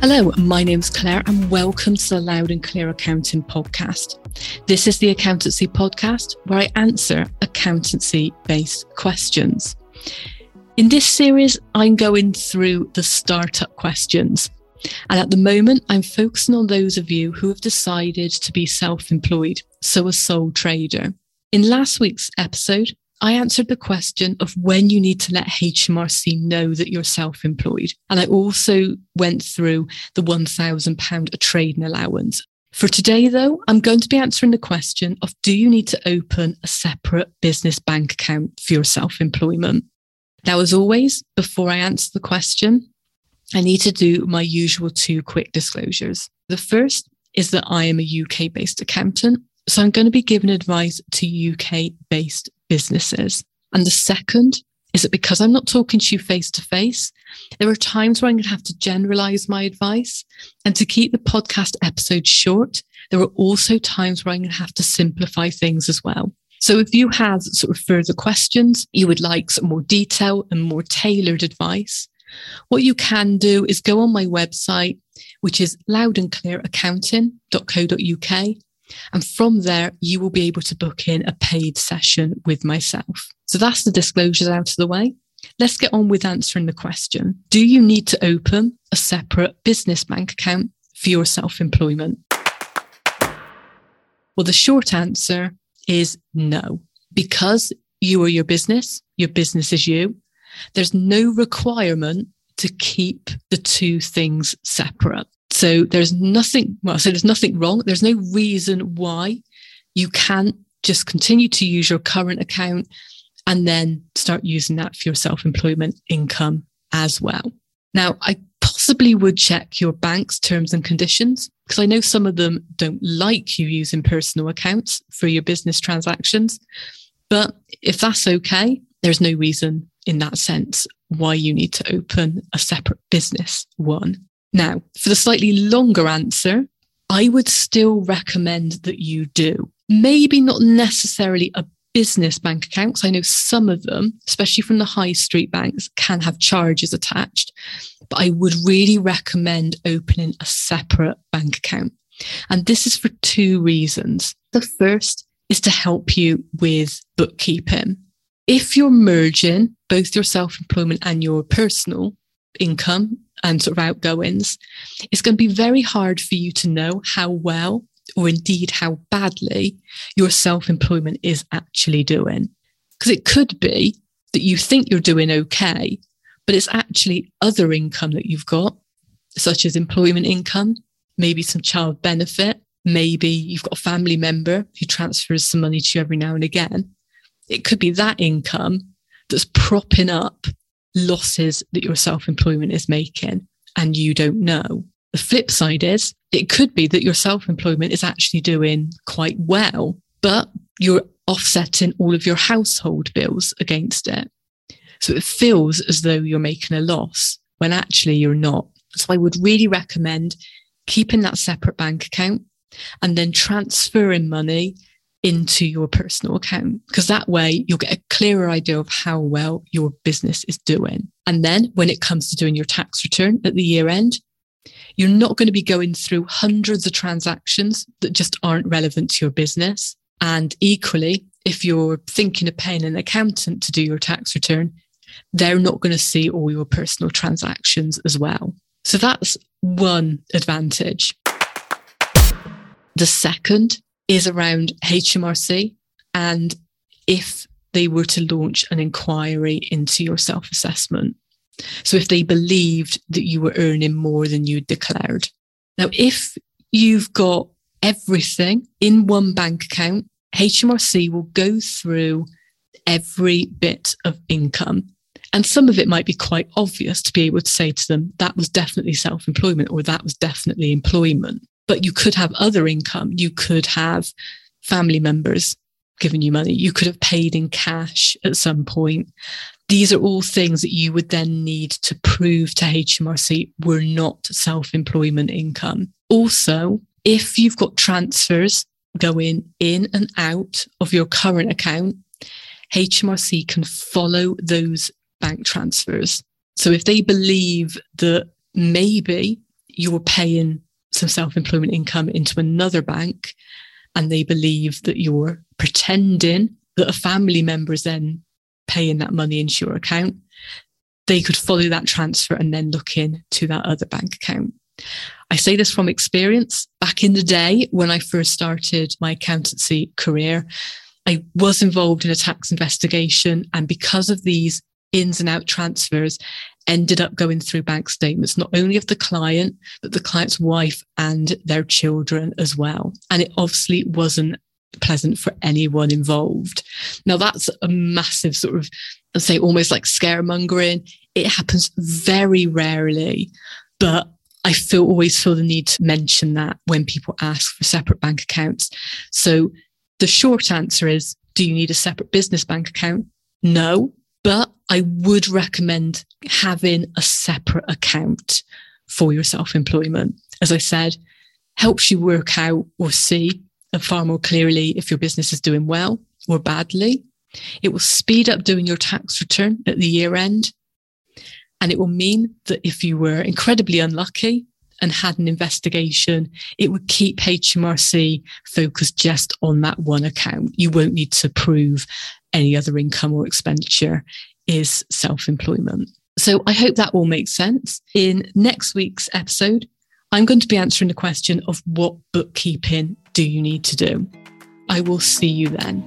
Hello, my name's Claire, and welcome to the Loud and Clear Accounting Podcast. This is the accountancy podcast where I answer accountancy based questions. In this series, I'm going through the startup questions. And at the moment, I'm focusing on those of you who have decided to be self employed, so a sole trader. In last week's episode, I answered the question of when you need to let HMRC know that you're self employed. And I also went through the £1,000 a trading allowance. For today, though, I'm going to be answering the question of do you need to open a separate business bank account for your self employment? Now, as always, before I answer the question, I need to do my usual two quick disclosures. The first is that I am a UK based accountant. So I'm going to be giving advice to UK based businesses. And the second is that because I'm not talking to you face to face, there are times where I'm going to have to generalize my advice. And to keep the podcast episode short, there are also times where I'm going to have to simplify things as well. So if you have sort of further questions, you would like some more detail and more tailored advice, what you can do is go on my website, which is loudandclearaccounting.co.uk and from there, you will be able to book in a paid session with myself. So that's the disclosures out of the way. Let's get on with answering the question. Do you need to open a separate business bank account for your self employment? Well, the short answer is no, because you are your business, your business is you. There's no requirement to keep the two things separate. So there's nothing, well, so there's nothing wrong. There's no reason why you can't just continue to use your current account and then start using that for your self employment income as well. Now, I possibly would check your bank's terms and conditions because I know some of them don't like you using personal accounts for your business transactions. But if that's okay, there's no reason in that sense why you need to open a separate business one. Now, for the slightly longer answer, I would still recommend that you do. Maybe not necessarily a business bank account, because I know some of them, especially from the high street banks, can have charges attached. But I would really recommend opening a separate bank account. And this is for two reasons. The first is to help you with bookkeeping. If you're merging both your self employment and your personal income and sort of outgoings, it's going to be very hard for you to know how well or indeed how badly your self employment is actually doing. Because it could be that you think you're doing okay, but it's actually other income that you've got, such as employment income, maybe some child benefit, maybe you've got a family member who transfers some money to you every now and again. It could be that income that's propping up losses that your self employment is making and you don't know. The flip side is it could be that your self employment is actually doing quite well, but you're offsetting all of your household bills against it. So it feels as though you're making a loss when actually you're not. So I would really recommend keeping that separate bank account and then transferring money into your personal account because that way you'll get a clearer idea of how well your business is doing. And then when it comes to doing your tax return at the year end, you're not going to be going through hundreds of transactions that just aren't relevant to your business. And equally, if you're thinking of paying an accountant to do your tax return, they're not going to see all your personal transactions as well. So that's one advantage. The second is around HMRC and if they were to launch an inquiry into your self assessment. So if they believed that you were earning more than you declared. Now, if you've got everything in one bank account, HMRC will go through every bit of income. And some of it might be quite obvious to be able to say to them, that was definitely self employment or that was definitely employment but you could have other income. You could have family members giving you money. You could have paid in cash at some point. These are all things that you would then need to prove to HMRC were not self employment income. Also, if you've got transfers going in and out of your current account, HMRC can follow those bank transfers. So if they believe that maybe you're paying some self employment income into another bank and they believe that you're pretending that a family member is then paying that money into your account, they could follow that transfer and then look into that other bank account. I say this from experience. Back in the day, when I first started my accountancy career, I was involved in a tax investigation. And because of these ins and out transfers, ended up going through bank statements, not only of the client, but the client's wife and their children as well. And it obviously wasn't pleasant for anyone involved. Now, that's a massive sort of, I'd say, almost like scaremongering. It happens very rarely, but I feel always feel the need to mention that when people ask for separate bank accounts. So the short answer is do you need a separate business bank account? No, but I would recommend having a separate account for your self employment. As I said, helps you work out or see far more clearly if your business is doing well or badly. It will speed up doing your tax return at the year end. And it will mean that if you were incredibly unlucky and had an investigation, it would keep HMRC focused just on that one account. You won't need to prove any other income or expenditure is self employment. So I hope that all makes sense. In next week's episode, I'm going to be answering the question of what bookkeeping do you need to do? I will see you then.